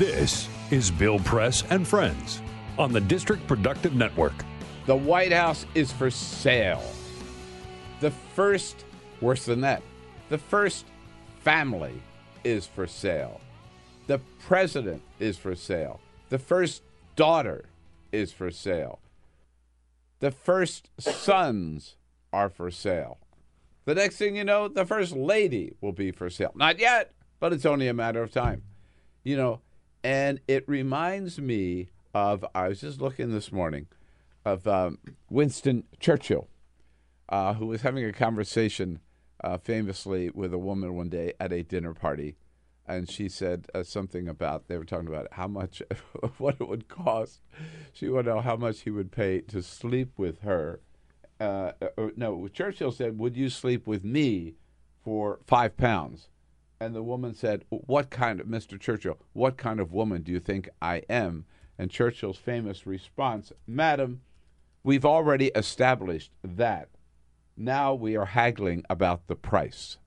This is Bill Press and Friends on the District Productive Network. The White House is for sale. The first, worse than that, the first family is for sale. The president is for sale. The first daughter is for sale. The first sons are for sale. The next thing you know, the first lady will be for sale. Not yet, but it's only a matter of time. You know, and it reminds me of, I was just looking this morning, of um, Winston Churchill, uh, who was having a conversation uh, famously with a woman one day at a dinner party. And she said uh, something about, they were talking about how much, what it would cost. She wanted to know how much he would pay to sleep with her. Uh, or, no, Churchill said, Would you sleep with me for five pounds? And the woman said, What kind of, Mr. Churchill, what kind of woman do you think I am? And Churchill's famous response, Madam, we've already established that. Now we are haggling about the price.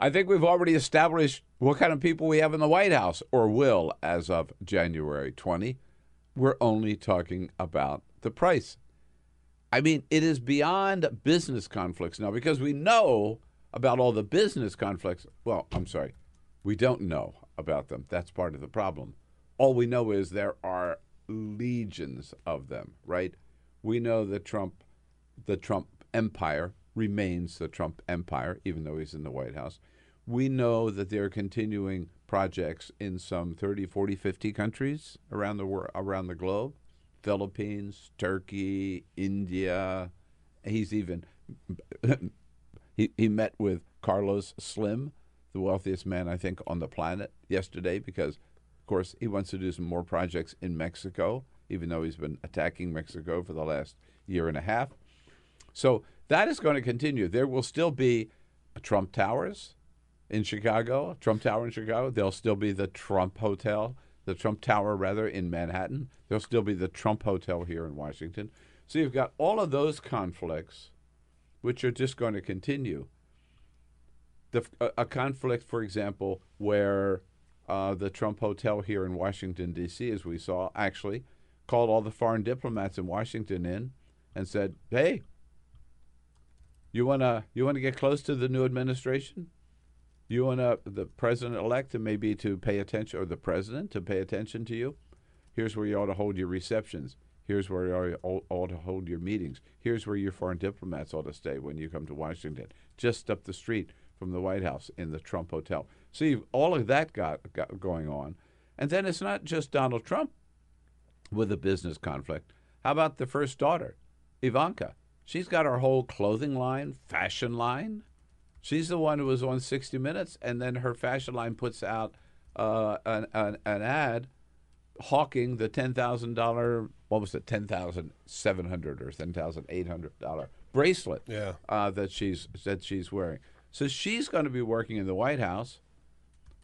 I think we've already established what kind of people we have in the White House, or will as of January 20. We're only talking about the price. I mean, it is beyond business conflicts now because we know about all the business conflicts. Well, I'm sorry, we don't know about them. That's part of the problem. All we know is there are legions of them, right? We know that Trump, the Trump empire, remains the Trump empire, even though he's in the White House. We know that there are continuing projects in some 30, 40, 50 countries around the world, around the globe. Philippines, Turkey, India. He's even he, he met with Carlos Slim, the wealthiest man, I think, on the planet yesterday because, of course, he wants to do some more projects in Mexico, even though he's been attacking Mexico for the last year and a half. So that is going to continue. There will still be Trump Towers in Chicago, Trump Tower in Chicago. There'll still be the Trump Hotel, the Trump Tower, rather, in Manhattan. There'll still be the Trump Hotel here in Washington. So you've got all of those conflicts which are just going to continue. The, a, a conflict, for example, where uh, the Trump Hotel here in Washington, D.C., as we saw, actually called all the foreign diplomats in Washington in and said, hey, you want to you want to get close to the new administration? You want to, the president elect to maybe to pay attention, or the president to pay attention to you? Here's where you ought to hold your receptions. Here's where you all ought to hold your meetings. Here's where your foreign diplomats ought to stay when you come to Washington, just up the street from the White House in the Trump Hotel. See, all of that got, got going on. And then it's not just Donald Trump with a business conflict. How about the first daughter, Ivanka? She's got her whole clothing line, fashion line. She's the one who was on 60 Minutes, and then her fashion line puts out uh, an, an, an ad hawking the ten thousand dollar what was it ten thousand seven hundred or ten thousand eight hundred dollar bracelet yeah. uh, that she's that she's wearing. So she's going to be working in the White House,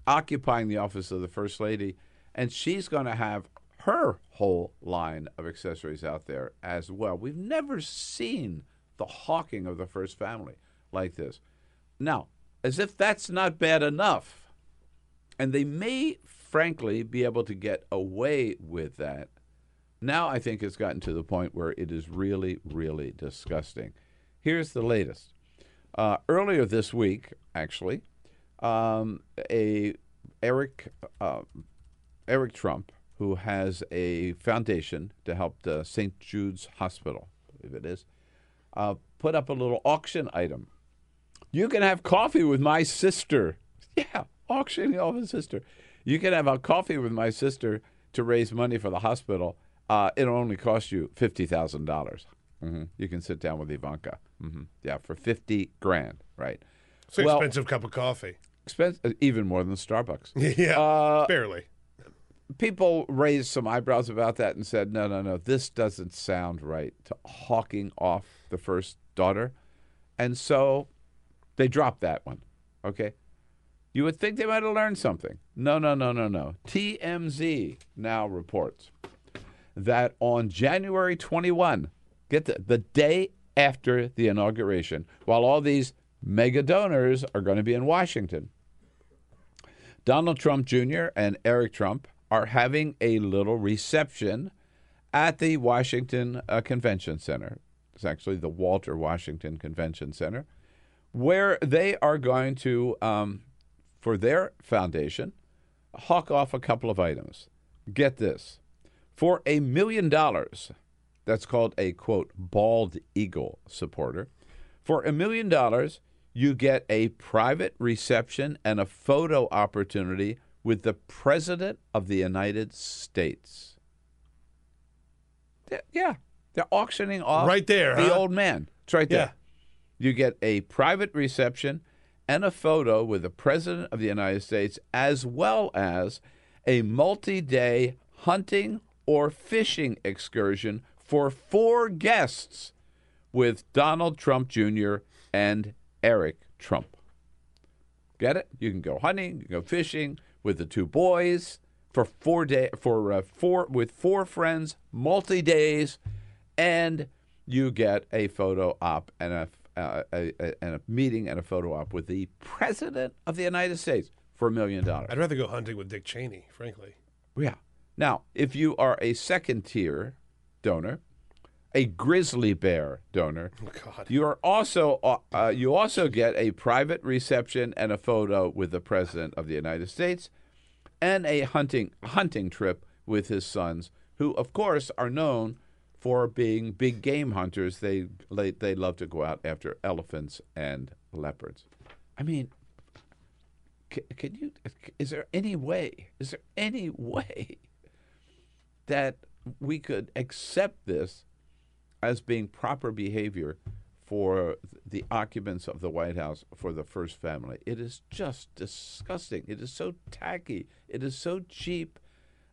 occupying the office of the first lady, and she's going to have her whole line of accessories out there as well. We've never seen the hawking of the first family like this. Now, as if that's not bad enough, and they may frankly, be able to get away with that. Now I think it's gotten to the point where it is really, really disgusting. Here's the latest. Uh, earlier this week, actually, um, a Eric uh, Eric Trump, who has a foundation to help the St. Jude's Hospital, I believe it is, uh, put up a little auction item. You can have coffee with my sister. Yeah, auctioning off his sister. You can have a coffee with my sister to raise money for the hospital. Uh, it'll only cost you fifty thousand dollars. hmm You can sit down with Ivanka. hmm Yeah, for fifty grand, right? It's an Well- expensive cup of coffee. Expense uh, even more than Starbucks. yeah, Uh, barely. people raised some eyebrows about that and said, no, no, no, this doesn't sound right to hawking off the first daughter. And so they dropped that one. Okay. You would think they might have learned something. No, no, no, no, no. TMZ now reports that on January 21, get the, the day after the inauguration, while all these mega donors are going to be in Washington, Donald Trump Jr. and Eric Trump are having a little reception at the Washington uh, Convention Center. It's actually the Walter Washington Convention Center, where they are going to, um, for their foundation, hawk off a couple of items. Get this for a million dollars, that's called a quote, bald eagle supporter. For a million dollars, you get a private reception and a photo opportunity with the President of the United States. Yeah, they're auctioning off Right there, the huh? old man. It's right there. Yeah. You get a private reception and a photo with the President of the United States, as well as a multi day hunting or fishing excursion for four guests with Donald Trump Jr. and Eric Trump. Get it? You can go hunting, you can go fishing with the two boys for four day for uh, four with four friends, multi days, and you get a photo op and a, uh, a, a and a meeting and a photo op with the president of the United States for a million dollars. I'd rather go hunting with Dick Cheney, frankly. Yeah. Now, if you are a second tier donor, a grizzly bear donor, Oh, God. you are also uh, uh, you also get a private reception and a photo with the president of the United States, and a hunting hunting trip with his sons, who of course are known for being big game hunters. They they, they love to go out after elephants and leopards. I mean, can, can you? Is there any way? Is there any way that we could accept this as being proper behavior for the occupants of the White House for the first family. It is just disgusting. It is so tacky. It is so cheap.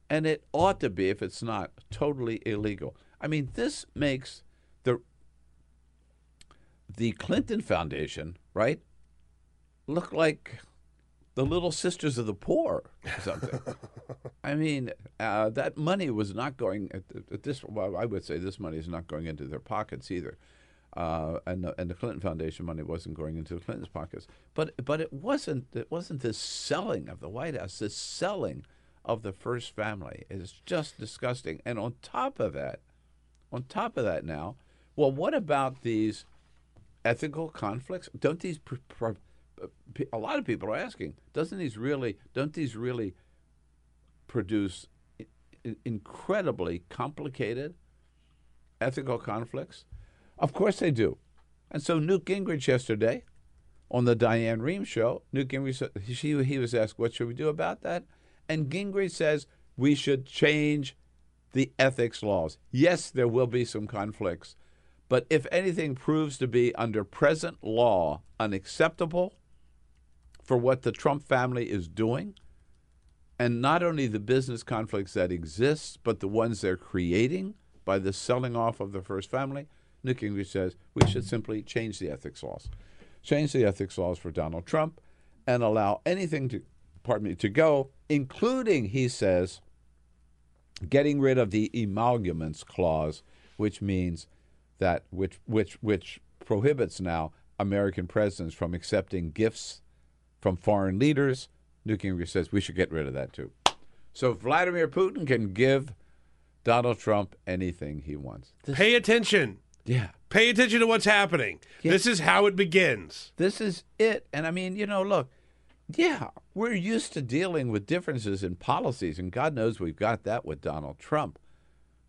And it ought to be, if it's not, totally illegal. I mean, this makes the the Clinton Foundation, right, look like the Little Sisters of the Poor or something. I mean, uh, that money was not going at, at this. Well, I would say this money is not going into their pockets either, uh, and the, and the Clinton Foundation money wasn't going into the Clintons' pockets. But but it wasn't it wasn't this selling of the White House. This selling of the first family is just disgusting. And on top of that, on top of that, now, well, what about these ethical conflicts? Don't these a lot of people are asking? Doesn't these really? Don't these really produce incredibly complicated ethical conflicts? Of course they do. And so Newt Gingrich yesterday on the Diane Rehm show, Newt Gingrich he was asked, "What should we do about that?" And Gingrich says we should change the ethics laws. Yes, there will be some conflicts, but if anything proves to be under present law unacceptable for what the Trump family is doing, and not only the business conflicts that exist, but the ones they're creating by the selling off of the first family, Newt Gingrich says we should simply change the ethics laws. Change the ethics laws for Donald Trump and allow anything to pardon me to go, including, he says, getting rid of the emoluments clause, which means that which which which prohibits now American presidents from accepting gifts from foreign leaders. Newt Gingrich says we should get rid of that too. So Vladimir Putin can give Donald Trump anything he wants. This- Pay attention. yeah. Pay attention to what's happening. Yeah. This is how it begins. This is it. And I mean, you know, look, yeah, we're used to dealing with differences in policies, and God knows we've got that with Donald Trump.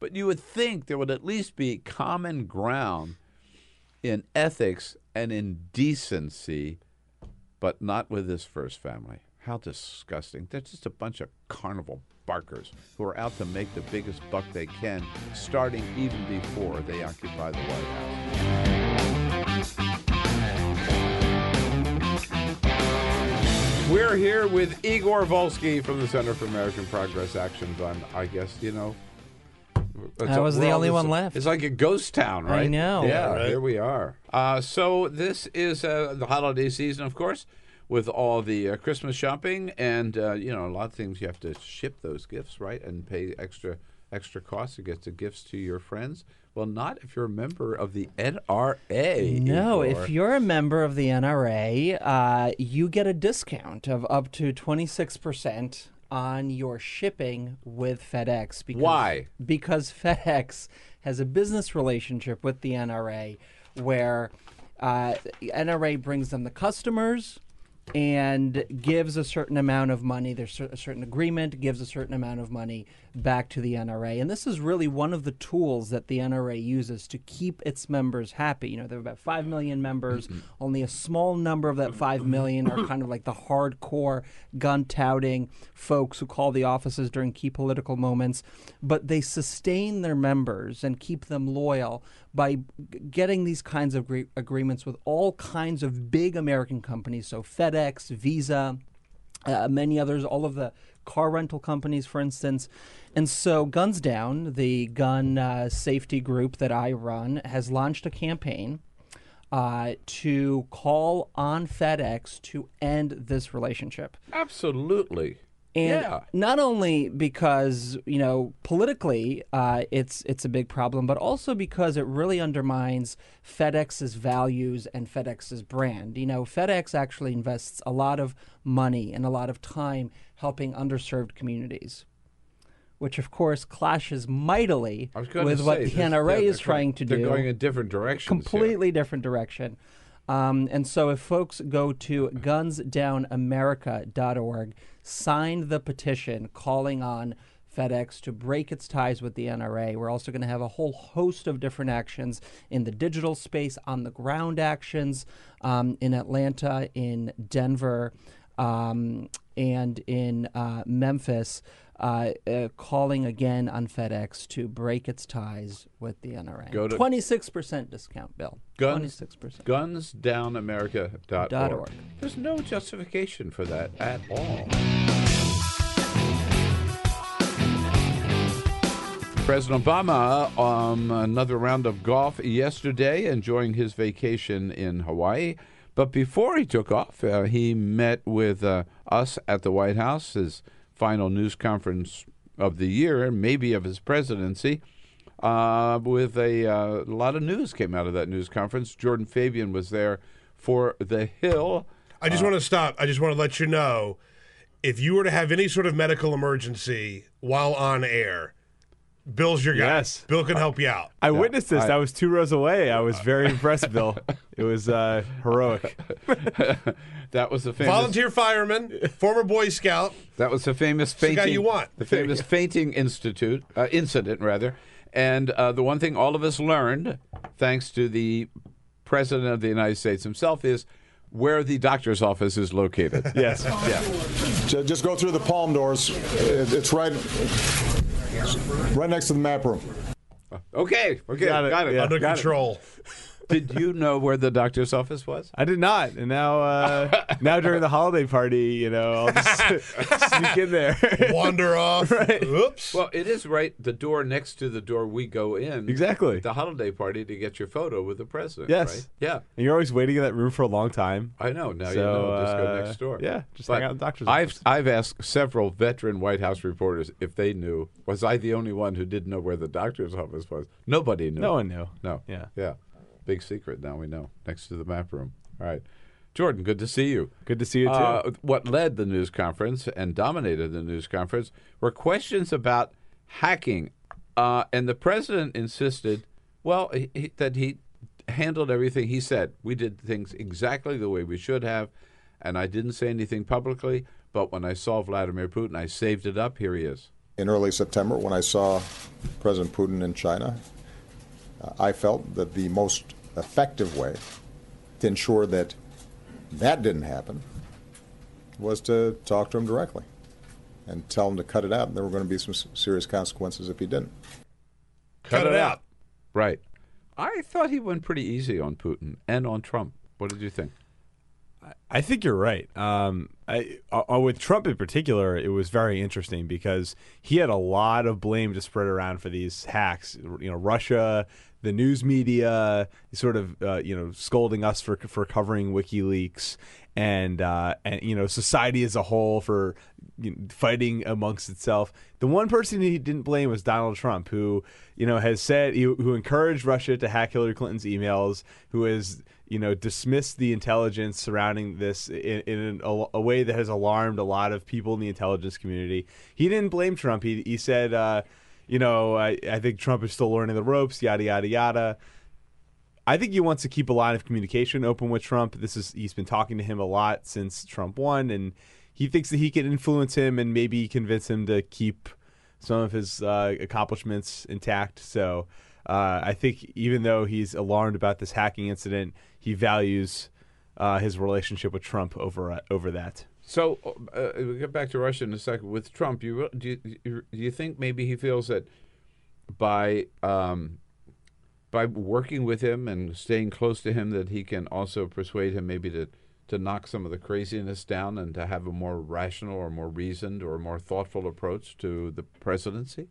But you would think there would at least be common ground in ethics and in decency, but not with this first family. How disgusting. They're just a bunch of carnival barkers who are out to make the biggest buck they can, starting even before they occupy the White House. We're here with Igor Volsky from the Center for American Progress Action Fund. I guess, you know. it's I was the only one left. It's like a ghost town, right? I know. Yeah, right. here we are. Uh, so this is uh, the holiday season, of course, with all the uh, Christmas shopping, and uh, you know a lot of things you have to ship those gifts, right, and pay extra extra costs to get the gifts to your friends. Well, not if you're a member of the NRA. No, Igor. if you're a member of the NRA, uh, you get a discount of up to 26% on your shipping with FedEx. Because, Why? Because FedEx has a business relationship with the NRA where uh, NRA brings them the customers and gives a certain amount of money. There's a certain agreement, gives a certain amount of money back to the NRA. And this is really one of the tools that the NRA uses to keep its members happy. You know, there are about 5 million members. Mm-hmm. Only a small number of that 5 million are kind of like the hardcore gun touting folks who call the offices during key political moments. But they sustain their members and keep them loyal by g- getting these kinds of gre- agreements with all kinds of big American companies. So FedEx, Visa, uh, many others, all of the car rental companies, for instance. And so, Guns Down, the gun uh, safety group that I run, has launched a campaign uh, to call on FedEx to end this relationship. absolutely. And yeah. not only because you know politically uh, it's it's a big problem, but also because it really undermines FedEx's values and FedEx's brand. You know, FedEx actually invests a lot of money and a lot of time helping underserved communities, which of course clashes mightily I was going with to what say, the NRA they're is trying to do. they're going in different directions. here. completely different direction. Um, and so, if folks go to gunsdownamerica.org, sign the petition calling on FedEx to break its ties with the NRA. We're also going to have a whole host of different actions in the digital space, on the ground actions um, in Atlanta, in Denver, um, and in uh, Memphis. Uh, uh, calling again on FedEx to break its ties with the NRA. Go to- 26% discount bill. Guns- 26%. gunsdownamerica.org. Dot org. There's no justification for that at all. President Obama on another round of golf yesterday, enjoying his vacation in Hawaii. But before he took off, uh, he met with uh, us at the White House, his final news conference of the year, maybe of his presidency. Uh, with a uh, lot of news came out of that news conference. Jordan Fabian was there for the Hill. I just want to stop. I just want to let you know if you were to have any sort of medical emergency while on air, Bill's your guy. Yes. Bill can help you out. I witnessed this. I- I, was two rows away. I was very impressed, Bill. It was uh, heroic. That was the famous. Volunteer fireman, former Boy Scout. That was the famous the fainting. guy you want. The famous fainting institute uh, incident, rather. And uh, the one thing all of us learned, thanks to the president of the United States himself, is where the doctor's office is located. Yes. yeah. Just go through the palm doors. It's right, right next to the map room. Okay. Okay. Got Got it. it. Yeah. Under got it. Control. Did you know where the doctor's office was? I did not, and now, uh, now during the holiday party, you know, I'll just sneak in there. Wander off. Right. Oops. Well, it is right the door next to the door we go in. Exactly. at The holiday party to get your photo with the president. Yes. Right? Yeah. and you're always waiting in that room for a long time. I know. Now you So, know. Just go uh, next door. yeah, just But hang out in the doctor's I've office. I've asked several veteran White House reporters if they knew. Was I the only one who didn't know where the doctor's office was? Nobody knew. No one knew. No. Yeah. Yeah. Big secret. Now we know. Next to the map room. All right. Jordan, good to see you. Good to see you too. Uh, what led the news conference and dominated the news conference were questions about hacking. Uh, and the president insisted, well, he, he, that he handled everything. He said, we did things exactly the way we should have. And I didn't say anything publicly. But when I saw Vladimir Putin, I saved it up. Here he is. In early September, when I saw President Putin in China, I felt that the most effective way to ensure that that didn't happen was to talk to him directly and tell him to cut it out. And there were going to be some serious consequences if he didn't. Cut, it out. Right. I thought he went pretty easy on Putin and on Trump. What did you think? I think you're right. Um, I, uh, with Trump in particular, it was very interesting because he had a lot of blame to spread around for these hacks. You know, Russia, the news media, sort of uh, you know scolding us for for covering WikiLeaks, and uh, and you know society as a whole for you know, fighting amongst itself. The one person he didn't blame was Donald Trump, who you know has said who encouraged Russia to hack Hillary Clinton's emails, who has you know, dismissed the intelligence surrounding this in, in a, a, way that has alarmed a lot of people in the intelligence community. He didn't blame Trump. He, he said, uh, you know, I, I think Trump is still learning the ropes, yada, yada, yada. I think he wants to keep a line of communication open with Trump. This is he's been talking to him a lot since Trump won, and he thinks that he can influence him and maybe convince him to keep some of his uh, accomplishments intact. So uh, I think even though he's alarmed about this hacking incident, he values uh, his relationship with Trump over uh, over that. So uh, we'll get back to Russia in a second. With Trump, you do you, do you think maybe he feels that by um, by working with him and staying close to him, that he can also persuade him maybe to to knock some of the craziness down and to have a more rational or more reasoned or more thoughtful approach to the presidency?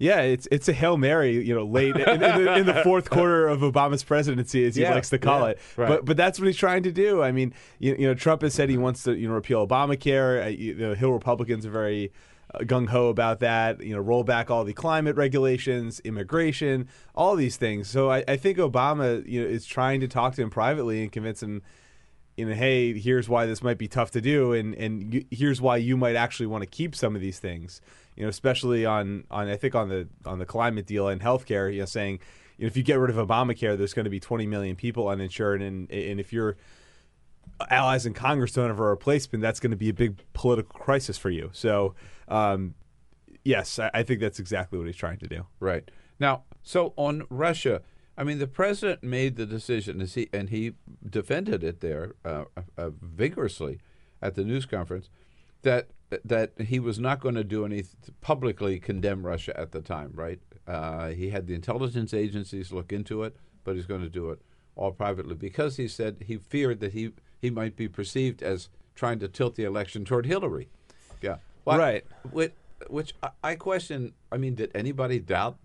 Yeah, it's it's a hail mary, you know, late in, in, the, in the, fourth quarter of Obama's presidency, as he Yeah, likes to call yeah, it. right. But but that's what he's trying to do. I mean, you, you know, Trump has said he wants to you know repeal Obamacare. Uh, you know, Hill Republicans are very uh, gung ho about that. You know, roll back all the climate regulations, immigration, all these things. So I, I think Obama, you know, is trying to talk to him privately and convince him you know, hey, here's why this might be tough to do, and and you, here's why you might actually want to keep some of these things. You know, especially on on I think on the on the climate deal and healthcare. You know, saying you know, if you get rid of Obamacare, there's going to be 20 million people uninsured, and and if your allies in Congress don't have a replacement, that's going to be a big political crisis for you. So, um, yes, I, I think that's exactly what he's trying to do. Right. Now, so on Russia, I mean, the president made the decision, as he, and he defended it there uh, uh, vigorously at the news conference, that that he was not going to do any publicly condemn Russia at the time. Right? Uh, he had the intelligence agencies look into it, but he's going to do it all privately because he said he feared that he he might be perceived as trying to tilt the election toward Hillary. Yeah. Well, Right. Which, which I question. I mean, did anybody doubt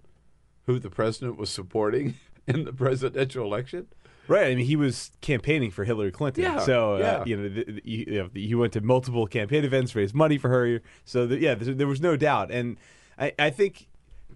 who the president was supporting in the presidential election? Right. I mean, he was campaigning for Hillary Clinton. Yeah, So, yeah. Uh, you know, the, the, you know, he went to multiple campaign events, raised money for her. So, the, yeah, there, there was no doubt. And I, I think.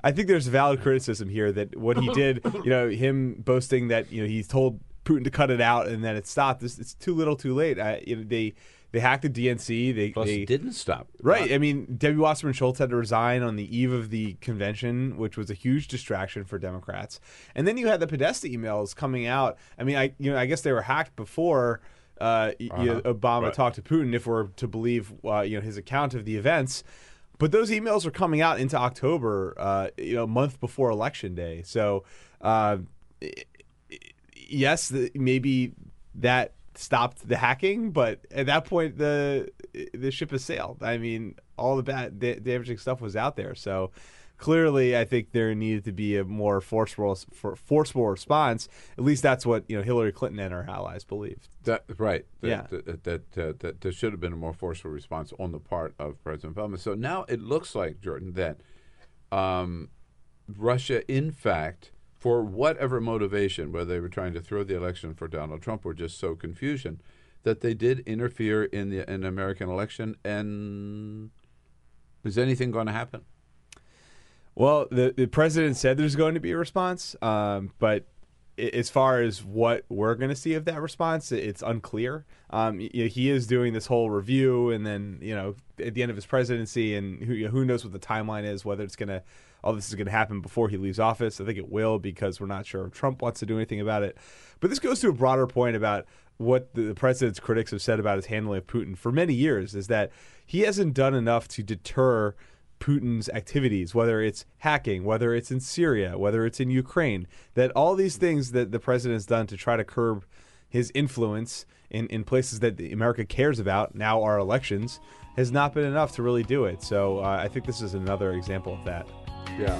I think there's valid criticism here that what he did, you know, him boasting that you know he told Putin to cut it out and then it stopped. This it's too little, too late. I, you know, they they hacked the DNC. They, Plus, they didn't stop. Right. I mean, Debbie Wasserman Schultz had to resign on the eve of the convention, which was a huge distraction for Democrats. And then you had the Podesta emails coming out. I mean, I you know, I guess they were hacked before uh, y- you know, Obama Right. talked to Putin, if we're to believe uh, you know his account of the events. But those emails are coming out into October, uh, you know, a month before election day. So, uh, yes, the, maybe that stopped the hacking, but at that point the the ship has sailed. I mean, all the bad da- damaging stuff was out there. So clearly, I think there needed to be a more forceful forceful response. At least that's what you know Hillary Clinton and her allies believed. That, right. That, Yeah. That, that, uh, that there should have been a more forceful response on the part of President Obama. So now it looks like, Jordan, that um, Russia, in fact, for whatever motivation, whether they were trying to throw the election for Donald Trump or just sow confusion, that they did interfere in the in American election. And is anything going to happen? Well, the the president said there's going to be a response, um, but as far as what we're going to see of that response, it's unclear. Um, he is doing this whole review, and then you know at the end of his presidency, and who who knows what the timeline is, whether it's going to all this is going to happen before he leaves office. I think it will because we're not sure if Trump wants to do anything about it. But this goes to a broader point about what the, president's critics have said about his handling of Putin for many years is that he hasn't done enough to deter Putin's activities, whether it's hacking, whether it's in Syria, whether it's in Ukraine, that all these things that the president's done to try to curb his influence in, in places that America cares about, now our elections, has not been enough to really do it. So uh, I think this is another example of that. Yeah.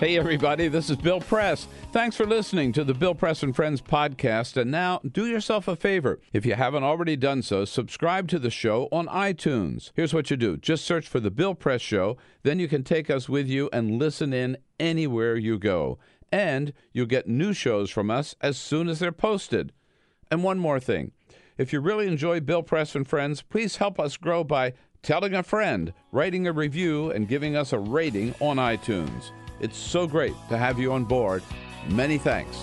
Hey, everybody, this is Bill Press. Thanks for listening to the Bill Press and Friends podcast. And now, do yourself a favor. If you haven't already done so, subscribe to the show on iTunes. Here's what you do just search for the Bill Press Show, then you can take us with you and listen in anywhere you go. And you'll get new shows from us as soon as they're posted. And one more thing if you really enjoy Bill Press and Friends, please help us grow by telling a friend, writing a review, and giving us a rating on iTunes. It's so great to have you on board. Many thanks.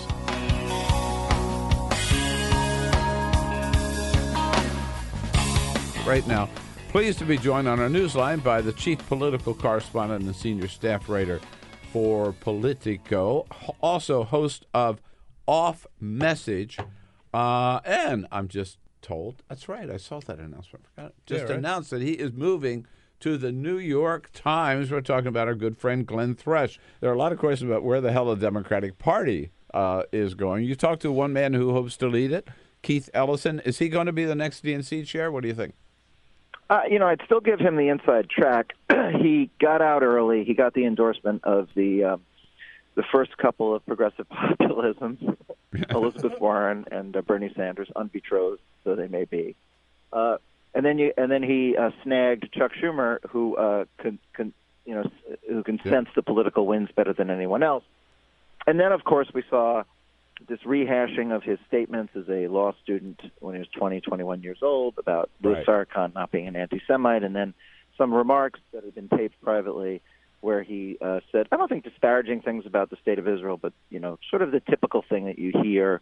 Right now, pleased to be joined on our newsline by the chief political correspondent and senior staff writer for Politico, also host of Off Message. Uh, and I'm just told, that's right, I saw that announcement. Forgot, just right. announced that he is moving to the New York Times. We're talking about our good friend Glenn Thrush. There are a lot of questions about where the hell the Democratic Party uh, is going. You talked to one man who hopes to lead it, Keith Ellison. Is he going to be the next DNC chair? What do you think? Uh, you know, I'd still give him the inside track. he got out early. He got the endorsement of the uh, the first couple of progressive populisms, Elizabeth Warren and uh, Bernie Sanders, unbetrothed though they may be. Uh, and then you and then he uh, snagged Chuck Schumer, who uh, can, can you know who can sense the political winds better than anyone else. And then, of course, we saw this rehashing of his statements as a law student when he was 20, 21 years old about Louis Right. Farrakhan not being an anti-Semite, and then some remarks that had been taped privately where he uh, said, I don't think disparaging things about the state of Israel, but you know, sort of the typical thing that you hear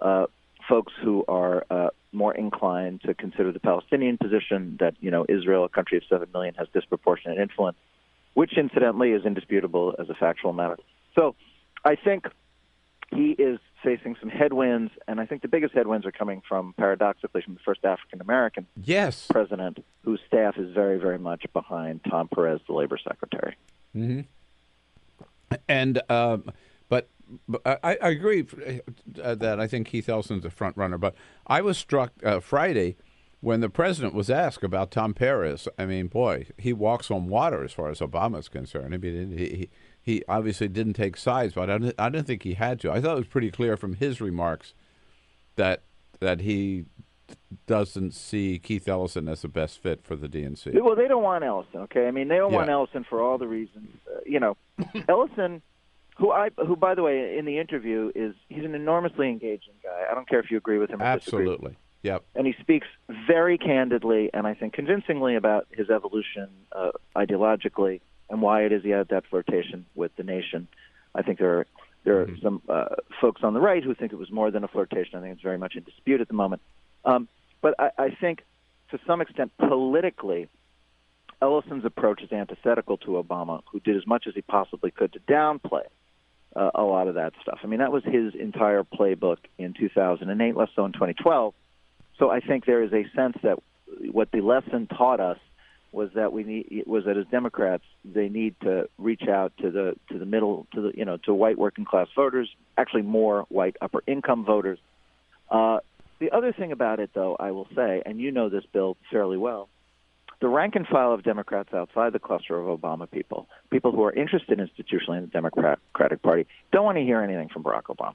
uh, folks who are uh, more inclined to consider the Palestinian position that you know Israel, a country of seven million, has disproportionate influence, which incidentally is indisputable as a factual matter. So, I think he is facing some headwinds, and I think the biggest headwinds are coming from paradoxically from the first African American Yes. president, whose staff is very, very much behind Tom Perez, the labor secretary. And um, but, but I, I agree uh, that I think Keith Ellison's a front runner. But I was struck uh, Friday when the president was asked about Tom Perez. I mean, boy, he walks on water as far as Obama's concerned. I mean, he he, he obviously didn't take sides, but I didn't, I didn't think he had to. I thought it was pretty clear from his remarks that that he doesn't see Keith Ellison as the best fit for the DNC. Well, they don't want Ellison. Okay, I mean they don't want Ellison for all the reasons. Uh, you know, Ellison, who I who by the way in the interview is he's an enormously engaging guy. I don't care if you agree with him or disagree. Absolutely. Yep. and he speaks very candidly and I think convincingly about his evolution uh, ideologically and why it is he had that flirtation with the nation. I think there are there are some uh, folks on the right who think it was more than a flirtation. I think it's very much in dispute at the moment. Um, but I, I think to some extent politically, Ellison's approach is antithetical to Obama, who did as much as he possibly could to downplay uh, a lot of that stuff. I mean, that was his entire playbook in 2008, less so in 2012. So I think there is a sense that what the lesson taught us was that we need was that as Democrats they need to reach out to the to the middle to the you know to white working class voters, actually more white upper income voters. Uh, the other thing about it, though, I will say, and you know this, Bill, fairly well, the rank and file of Democrats outside the cluster of Obama people, people who are interested institutionally in the Democratic Party, don't want to hear anything from Barack Obama.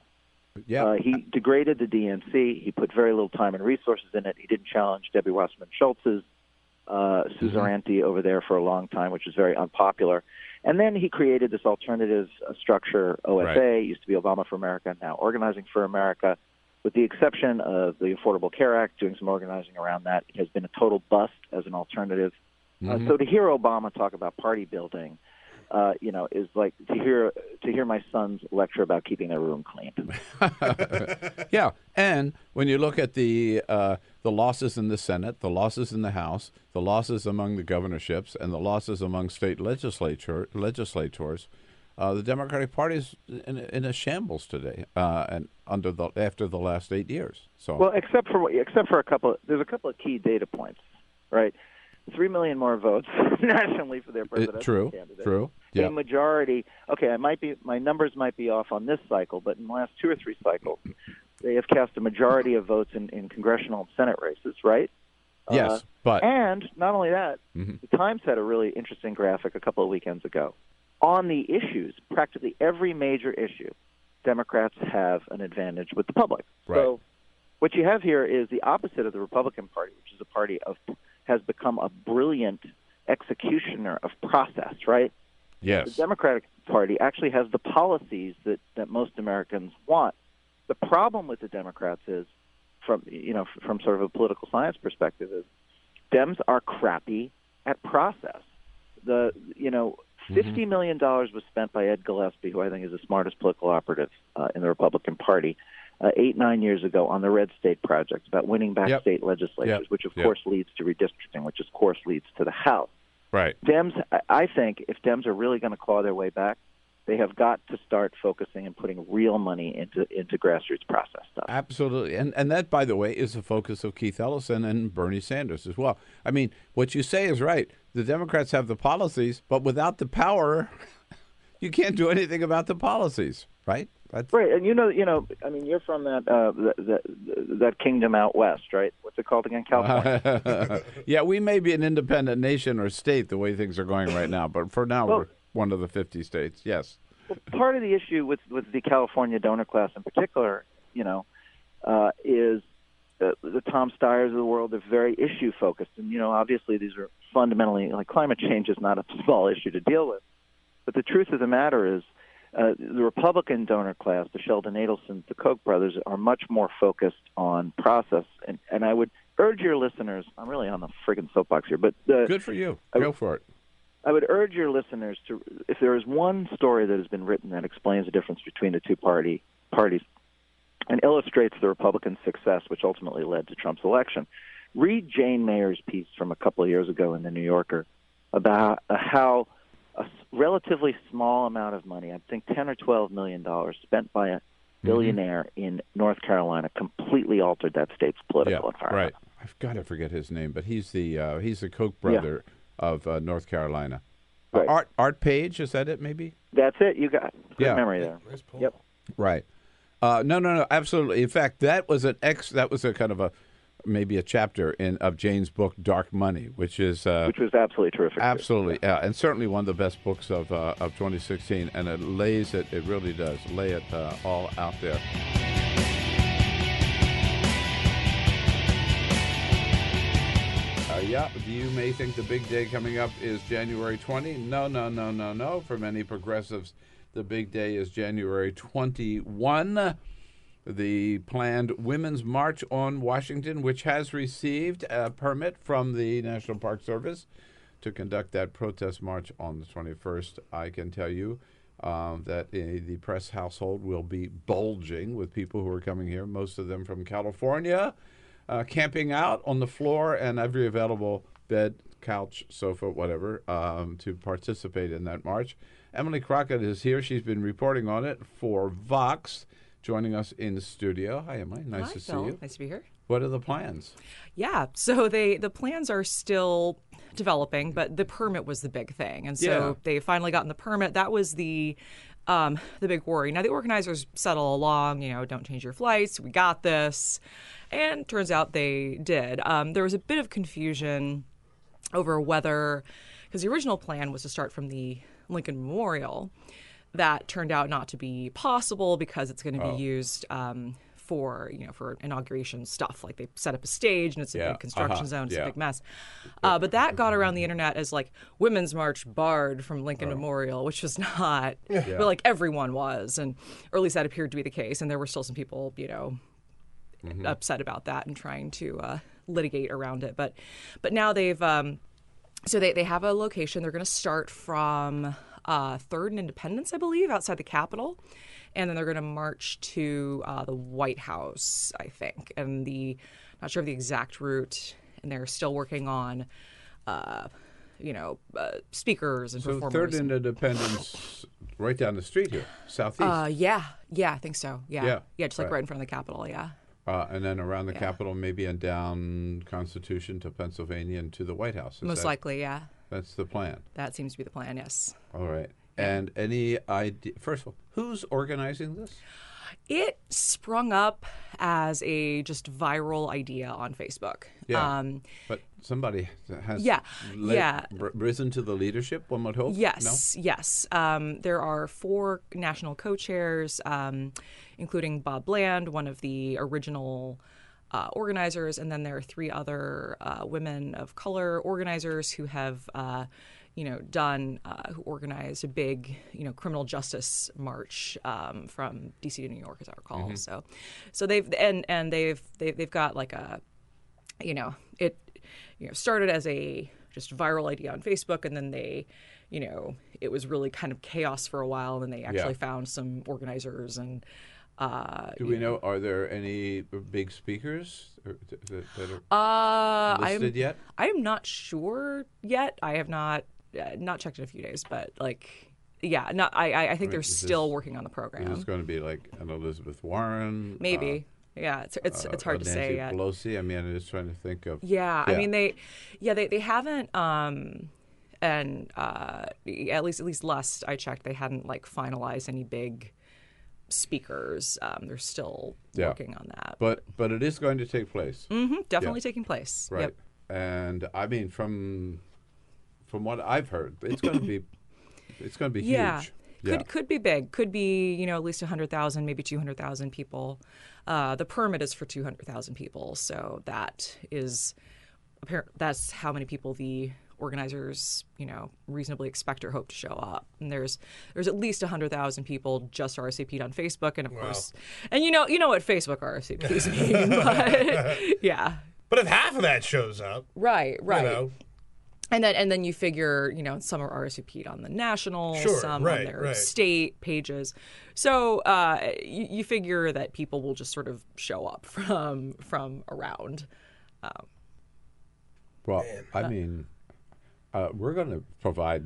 Yep. Uh, he degraded the DNC. He put very little time and resources in it. He didn't challenge Debbie Wasserman Schultz's uh, suzerainty over there for a long time, which was very unpopular. And then he created this alternative uh, structure, OFA, Right. used to be Obama for America, now Organizing for America. With the exception of the Affordable Care Act, doing some organizing around that, it has been a total bust as an alternative. Uh, so to hear Obama talk about party building, uh, you know, is like to hear to hear my son's lecture about keeping their room clean. Yeah, and when you look at the uh, the losses in the Senate, the losses in the House, the losses among the governorships, and the losses among state legislature legislators, uh, the Democratic Party is in, in a shambles today, uh, and under the after the last eight years. So Well, except for except for a couple, there's a couple of key data points, right? Three million more votes nationally for their It- presidential true, candidate. true. Yeah. a majority. Okay, I might be my numbers might be off on this cycle, but in the last two or three cycles, they have cast a majority of votes in, in congressional and Senate races, right? Yes, Uh, but and not only that, Mhm. the Times had a really interesting graphic a couple of weekends ago on the issues. Practically every major issue, Democrats have an advantage with the public. Right. So, what you have here is the opposite of the Republican Party, which is a party of has become a brilliant executioner of process. Right. Yes. The Democratic Party actually has the policies that, that most Americans want. The problem with the Democrats is, from you know, from sort of a political science perspective, is Dems are crappy at process. The you know, fifty million dollars was spent by Ed Gillespie, who I think is the smartest political operative uh, in the Republican Party, uh, eight nine years ago on the Red State Project about winning back Yep. state legislatures, Yep. which of Yep. course leads to redistricting, which of course leads to the House. right. Dems, I- I think, if Dems are really going to claw their way back, they have got to start focusing and putting real money into into grassroots process stuff. Absolutely. And and that by the way is the focus of Keith Ellison and Bernie Sanders as well. I mean, what you say is right. The Democrats have the policies, but without the power, you can't do anything about the policies, right? That's Right, and you know, you know, I mean, you're from that uh, that, that that kingdom out west, right? What's it called again, California? yeah, we may be an independent nation or state the way things are going right now, but for now Well- we're one of the 50 states. Yes. well, part of the issue with with the California donor class in particular, you know, uh, is uh, the Tom Steyers of the world. They're very issue focused, and you know, obviously, these are fundamentally like climate change is not a small issue to deal with. But the truth of the matter is, uh, the Republican donor class, the Sheldon Adelsons, the Koch brothers, are much more focused on process. And, and I would urge your listeners, I'm really on the friggin' soapbox here, but uh, Good for you. I- Go for it. I would urge your listeners to, if there is one story that has been written that explains the difference between the two party parties and illustrates the Republican success, which ultimately led to Trump's election, read Jane Mayer's piece from a couple of years ago in the New Yorker about how a s- relatively small amount of money, I think 10 or 12 million dollars, spent by a billionaire in North Carolina, completely altered that state's Yeah, political environment. right. I've got to forget his name, but he's the uh, he's the Koch brother of uh, North Carolina. Uh, Art Art Pope, is that it? Maybe. That's it. You got good Yeah. memory there. Yep. Right. Uh, no, no, no. Absolutely. In fact, that was an ex. That was a kind of a maybe a chapter in of Jane's book Dark Money, which is uh, Which was absolutely terrific. absolutely yeah, and certainly one of the best books of uh, of 2016. And it lays it. It really does lay it uh, all out there. Uh, yeah, you may think the big day coming up is January 20. No, no, no, no, no. For many progressives, the big day is January 21. The planned Women's March on Washington, which has received a permit from the National Park Service to conduct that protest march on the 21st. I can tell you um, that the press household will be bulging with people who are coming here, most of them from California, uh, camping out on the floor and every available bed, couch, sofa, whatever, um, to participate in that march. Emily Crockett is here. She's been reporting on it for Vox, joining us in the studio. Hi, Emily. Nice Hi, to see you. Nice to be here. What are the plans? Yeah, so they the plans are still developing, but the permit was the big thing, and so Yeah. they finally gotten the permit. That was the um, the big worry. Now the organizers settle along, you know, don't change your flights. We got this, and turns out they did. Um, there was a bit of confusion over whether because the original plan was to start from the Lincoln Memorial. That turned out not to be possible because it's going to be used um, for you know for inauguration stuff. Like they set up a stage and it's a Yeah, big construction uh-huh, zone. It's yeah. a big mess. Uh, but that got around the internet as like Women's March barred from Lincoln Memorial, which was not. But like everyone was, and or at least that appeared to be the case. And there were still some people, you know, Mm-hmm. upset about that and trying to uh, litigate around it. But but now they've um, so they, they have a location. They're going to start from uh, Third and Independence, I believe, outside the Capitol, and then they're going to march to uh, the White House, I think. And the not sure of the exact route, and they're still working on. Uh, you know, uh, speakers and So performers. Third and- Independence, right down the street here, southeast. uh, yeah, yeah, I think so. Yeah, Yeah, yeah, just like right. right in front of the Capitol. Yeah. Uh, and then around the Capitol, maybe and down Constitution to Pennsylvania and to the White House. Is Most that- likely, yeah. That's the plan. That seems to be the plan. Yes. All right. And any idea? First of all, who's organizing this? It sprung up as a just viral idea on Facebook. Yeah. Um, But somebody has Yeah, la- yeah. r- risen to the leadership. One would hope. Yes, yes. Um, there are four national co-chairs, um, including Bob Bland, one of the original uh, organizers, and then there are three other uh, women of color organizers who have. Uh, you know, done uh, who organized a big, you know, criminal justice march um, from DC to New York, as I recall. So, so they've and and they've they've they've got like a you know, it you know started as a just viral idea on Facebook, and then they, you know, it was really kind of chaos for a while, and then they actually found some organizers and. Uh, Do we know? Are there any big speakers or th- th- that are uh, listed I'm, yet? I am not sure yet. I have not uh, not checked in a few days, but like, yeah, not. I I, I think they're still this- working on the program. It's going to be like an Elizabeth Warren? Maybe. yeah, it's it's uh, it's hard to Nancy say yet. Pelosi. I mean, I'm just trying to think of. Yeah, I mean they, yeah they they haven't um, and uh, at least at least last I checked they hadn't like finalized any big speakers. Um, they're still Yeah. working on that. But but it is going to take place, hmm definitely taking place. right? Yep. And I mean, from from what I've heard, it's going to be it's going to be Yeah. huge. Could could be big. Could be you know at least hundred thousand, maybe two hundred thousand people. Uh, the permit is for two hundred thousand people, so that is apparent. That's how many people the organizers you know reasonably expect or hope to show up. And there's there's at least hundred thousand people just RSVP'd on Facebook, and of course, and you know you know what Facebook RSVPs mean, but yeah. But if half of that shows up, Right, right. you know, And then and then you figure, you know, some are RSVP'd on the national, Sure, some right, on their right. state pages. So uh, you, you figure that people will just sort of show up from from around. Well, I mean, uh, we're going to provide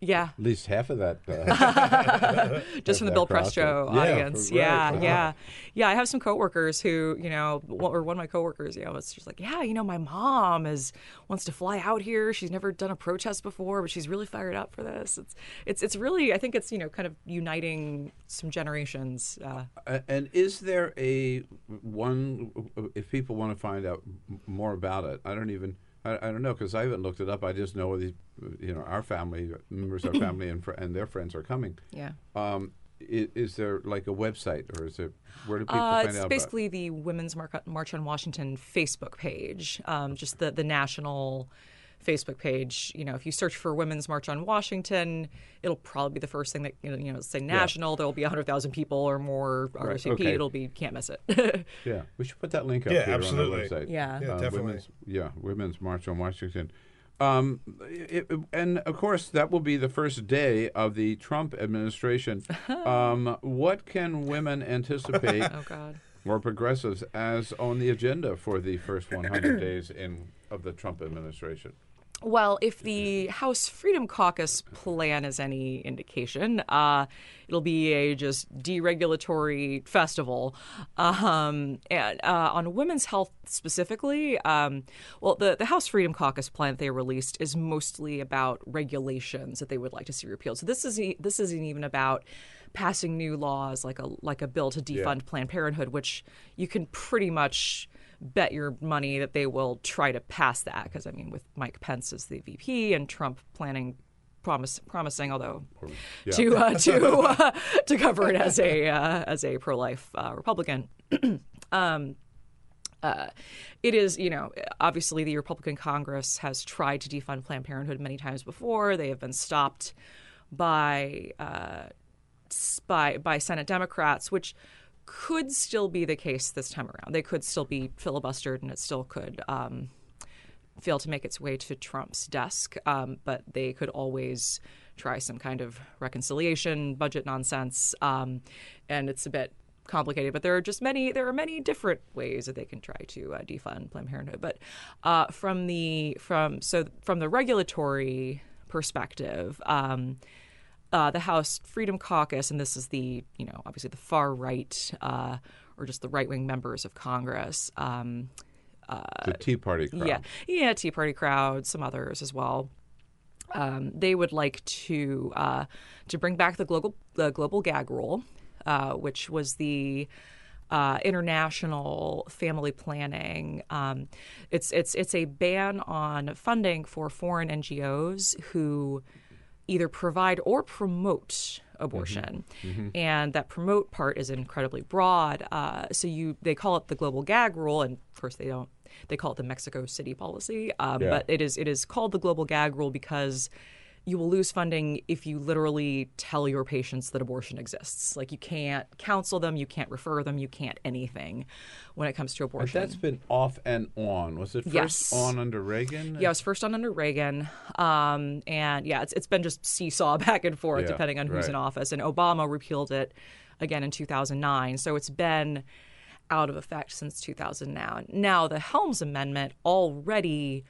Yeah, at least half of that. Uh, just from the that Bill Press crowd. Show Yeah, audience. right, Yeah, right. yeah, yeah. I have some coworkers who, you know, one- or one of my coworkers, you know, it's just like, yeah, you know, my mom is wants to fly out here. She's never done a protest before, but she's really fired up for this. It's it's it's really, I think it's you know, kind of uniting some generations. Uh, And is there a one? If people want to find out more about it, I don't even. I, I don't know because I haven't looked it up. I just know these, you know, our family members, our family, and fr- and their friends are coming. yeah. Um, is, is there like a website, or is it where do people Uh, find it's out? about basically the Women's Mar- March on Washington Facebook page, um, just the, the national Facebook page. You know, if you search for Women's March on Washington, it'll probably be the first thing that, you know, you know say national. There'll be 100,000 people or more RSVP. okay. It'll be, can't miss it. it? Yeah, we should put that link up Yeah, here absolutely. on the website. Yeah. Yeah, Uh, definitely. Women's, yeah, Women's March on Washington. Um, it, and of course, that will be the first day of the Trump administration. um, what can women anticipate oh, God. or progressives as on the agenda for the first 100 days in of the Trump administration? Well, if the House Freedom Caucus plan is any indication, uh, it'll be a just deregulatory festival. Um, and uh, on women's health specifically, um, well, the, the House Freedom Caucus plan that they released is mostly about regulations that they would like to see repealed. So this is this isn't even about passing new laws like a like a bill to defund Planned Parenthood, which you can pretty much bet your money that they will try to pass that because I mean with Mike Pence as the VP and Trump planning promise promising although to uh, to uh, to cover it as a uh, as a pro life uh, Republican. um, uh, it is, you know, obviously the Republican Congress has tried to defund Planned Parenthood many times before. They have been stopped by uh, by by Senate Democrats, which could still be the case this time around. They could still be filibustered, and it still could um, fail to make its way to Trump's desk. Um, but they could always try some kind of reconciliation, budget nonsense, um, and it's a bit complicated. But there are just many. There are many different ways that they can try to uh, defund Planned Parenthood. But uh, from the from so from the regulatory perspective. Um, uh, the House Freedom Caucus, and this is the, you know, obviously the far right uh, or just the right wing members of Congress. Um, the Tea Party crowd. yeah, yeah, Tea Party crowd, some others as well. um, they would like to uh, to bring back the global the global gag rule, uh, which was the uh, international family planning. Um, it's it's it's a ban on funding for foreign NGOs who either provide or promote abortion, and that promote part is incredibly broad. Uh, so you they call it the global gag rule, and of course they don't. They call it the Mexico City policy, um, Yeah. but it is it is called the global gag rule because you will lose funding if you literally tell your patients that abortion exists. Like you can't counsel them, you can't refer them, you can't anything when it comes to But abortion. that's been off and on. Was it first Yes. on under Reagan? Yeah, it was first on under Reagan, um, and yeah, it's it's been just seesaw back and forth Yeah, depending on who's right. in office. And Obama repealed it again in 2009, so it's been out of effect since 2000 now. Now the Helms Amendment already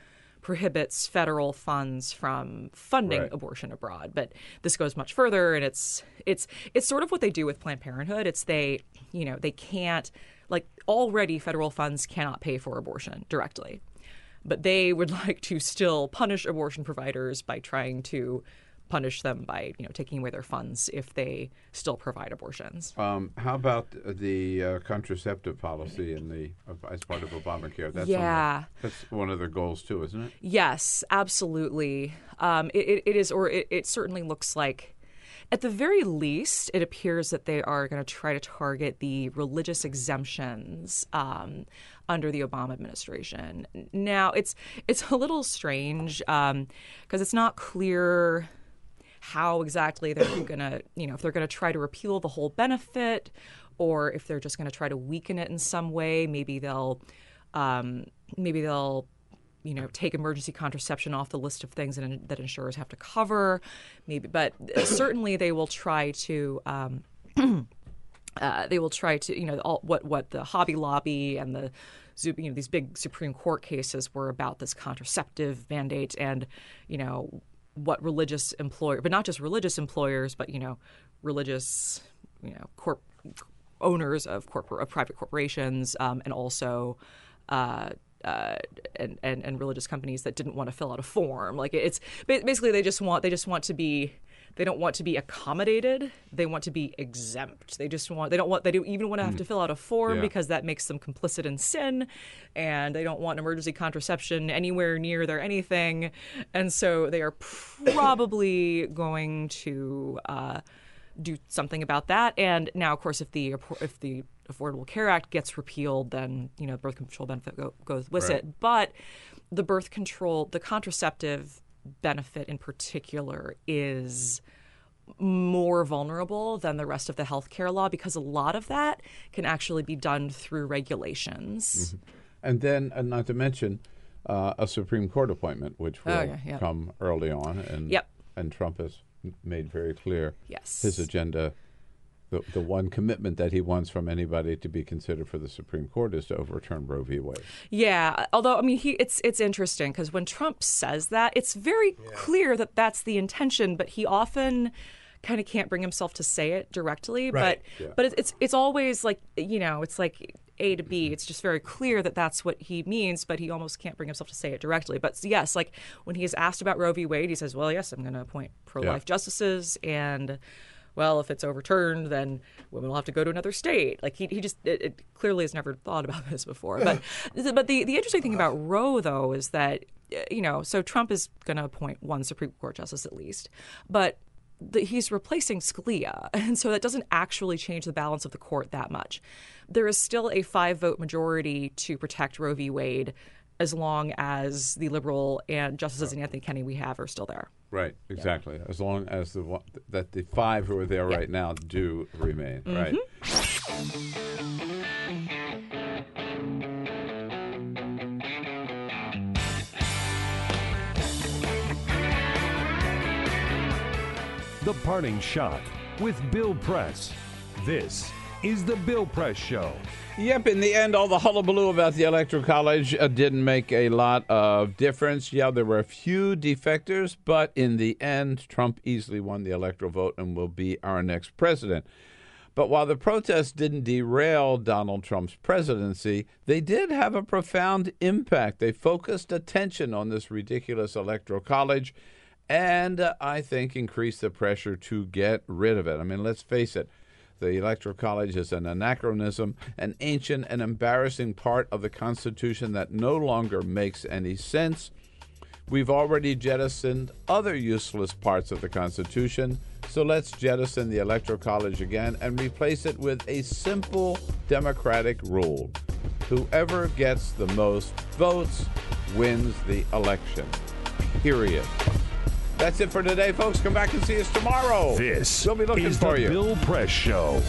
prohibits federal funds from funding Right. abortion abroad, but this goes much further, and it's it's it's sort of what they do with Planned Parenthood. It's they you know they can't like already federal funds cannot pay for abortion directly but they would like to still punish abortion providers by trying to punish them by you know taking away their funds if they still provide abortions. Um, how about the uh, contraceptive policy in the as part of Obamacare? That's on the- Yeah. that's one of their goals too, isn't it? Yes, absolutely. Um, it, it, is, or it, it certainly looks like. At the very least, it appears that they are going to try to target the religious exemptions um, under the Obama administration. Now, it's it's a little strange because it's not clear how exactly they're going to, you know, if they're going to try to repeal the whole benefit or if they're just going to try to weaken it in some way. Maybe they'll, um, maybe they'll, you know, take emergency contraception off the list of things that, that insurers have to cover. Maybe, but certainly they will try to. Um, uh, they will try to, you know, all, what what the Hobby Lobby and the, you know, these big Supreme Court cases were about this contraceptive mandate, and you know what religious employer, but not just religious employers, but you know, religious, you know, corp owners of corporate of private corporations, um, and also. Uh, uh, and, and and religious companies that didn't want to fill out a form. Like it's basically they just want they just want to be they don't want to be accommodated. They want to be exempt. They just want they don't want they don't even want to have to fill out a form Yeah. because that makes them complicit in sin, and they don't want emergency contraception anywhere near their anything, and so they are probably going to. Uh, do something about that. And now, of course, if the if the Affordable Care Act gets repealed, then you know birth control benefit go, goes with Right. it. But the birth control, the contraceptive benefit in particular, is more vulnerable than the rest of the healthcare law because a lot of that can actually be done through regulations. And then, uh, not to mention, uh, a Supreme Court appointment, which will Oh, yeah, yeah. come early on, and Yep. and Trump has made very clear Yes. his agenda. The, the one commitment that he wants from anybody to be considered for the Supreme Court is to overturn Roe v. Wade. Yeah, although I mean, he it's it's interesting because when Trump says that, it's very clear that that's the intention, but he often kind of can't bring himself to say it directly. Right. But but it's, it's it's always like you know, it's like A to B. Mm-hmm. It's just very clear that that's what he means, but he almost can't bring himself to say it directly. But yes, like when he is asked about Roe v. Wade, he says, "Well, yes, I'm going to appoint pro-life justices and." Well, if it's overturned, then women will have to go to another state. Like he, he just it, it clearly has never thought about this before. But but the the interesting thing about Roe though is that you know so Trump is going to appoint one Supreme Court justice at least, but the, he's replacing Scalia, and so that doesn't actually change the balance of the court that much. There is still a five vote majority to protect Roe v. Wade. As long as the liberal and justices and Anthony Kennedy we have are still there. Right, exactly. As long as the one, that the five who are there right now do remain. Mm-hmm. Right. The Parting Shot with Bill Press. This is The Bill Press Show. Yep, in the end, all the hullabaloo about the Electoral College uh, didn't make a lot of difference. Yeah, there were a few defectors, but in the end, Trump easily won the electoral vote and will be our next president. But while the protests didn't derail Donald Trump's presidency, they did have a profound impact. They focused attention on this ridiculous Electoral College and uh, I think increased the pressure to get rid of it. I mean, let's face it. The Electoral College is an anachronism, an ancient and embarrassing part of the Constitution that no longer makes any sense. We've already jettisoned other useless parts of the Constitution, so let's jettison the Electoral College again and replace it with a simple democratic rule. Whoever gets the most votes wins the election. Period. That's it for today, folks. Come back and see us tomorrow. This We'll be looking is for the you. Bill Press Show.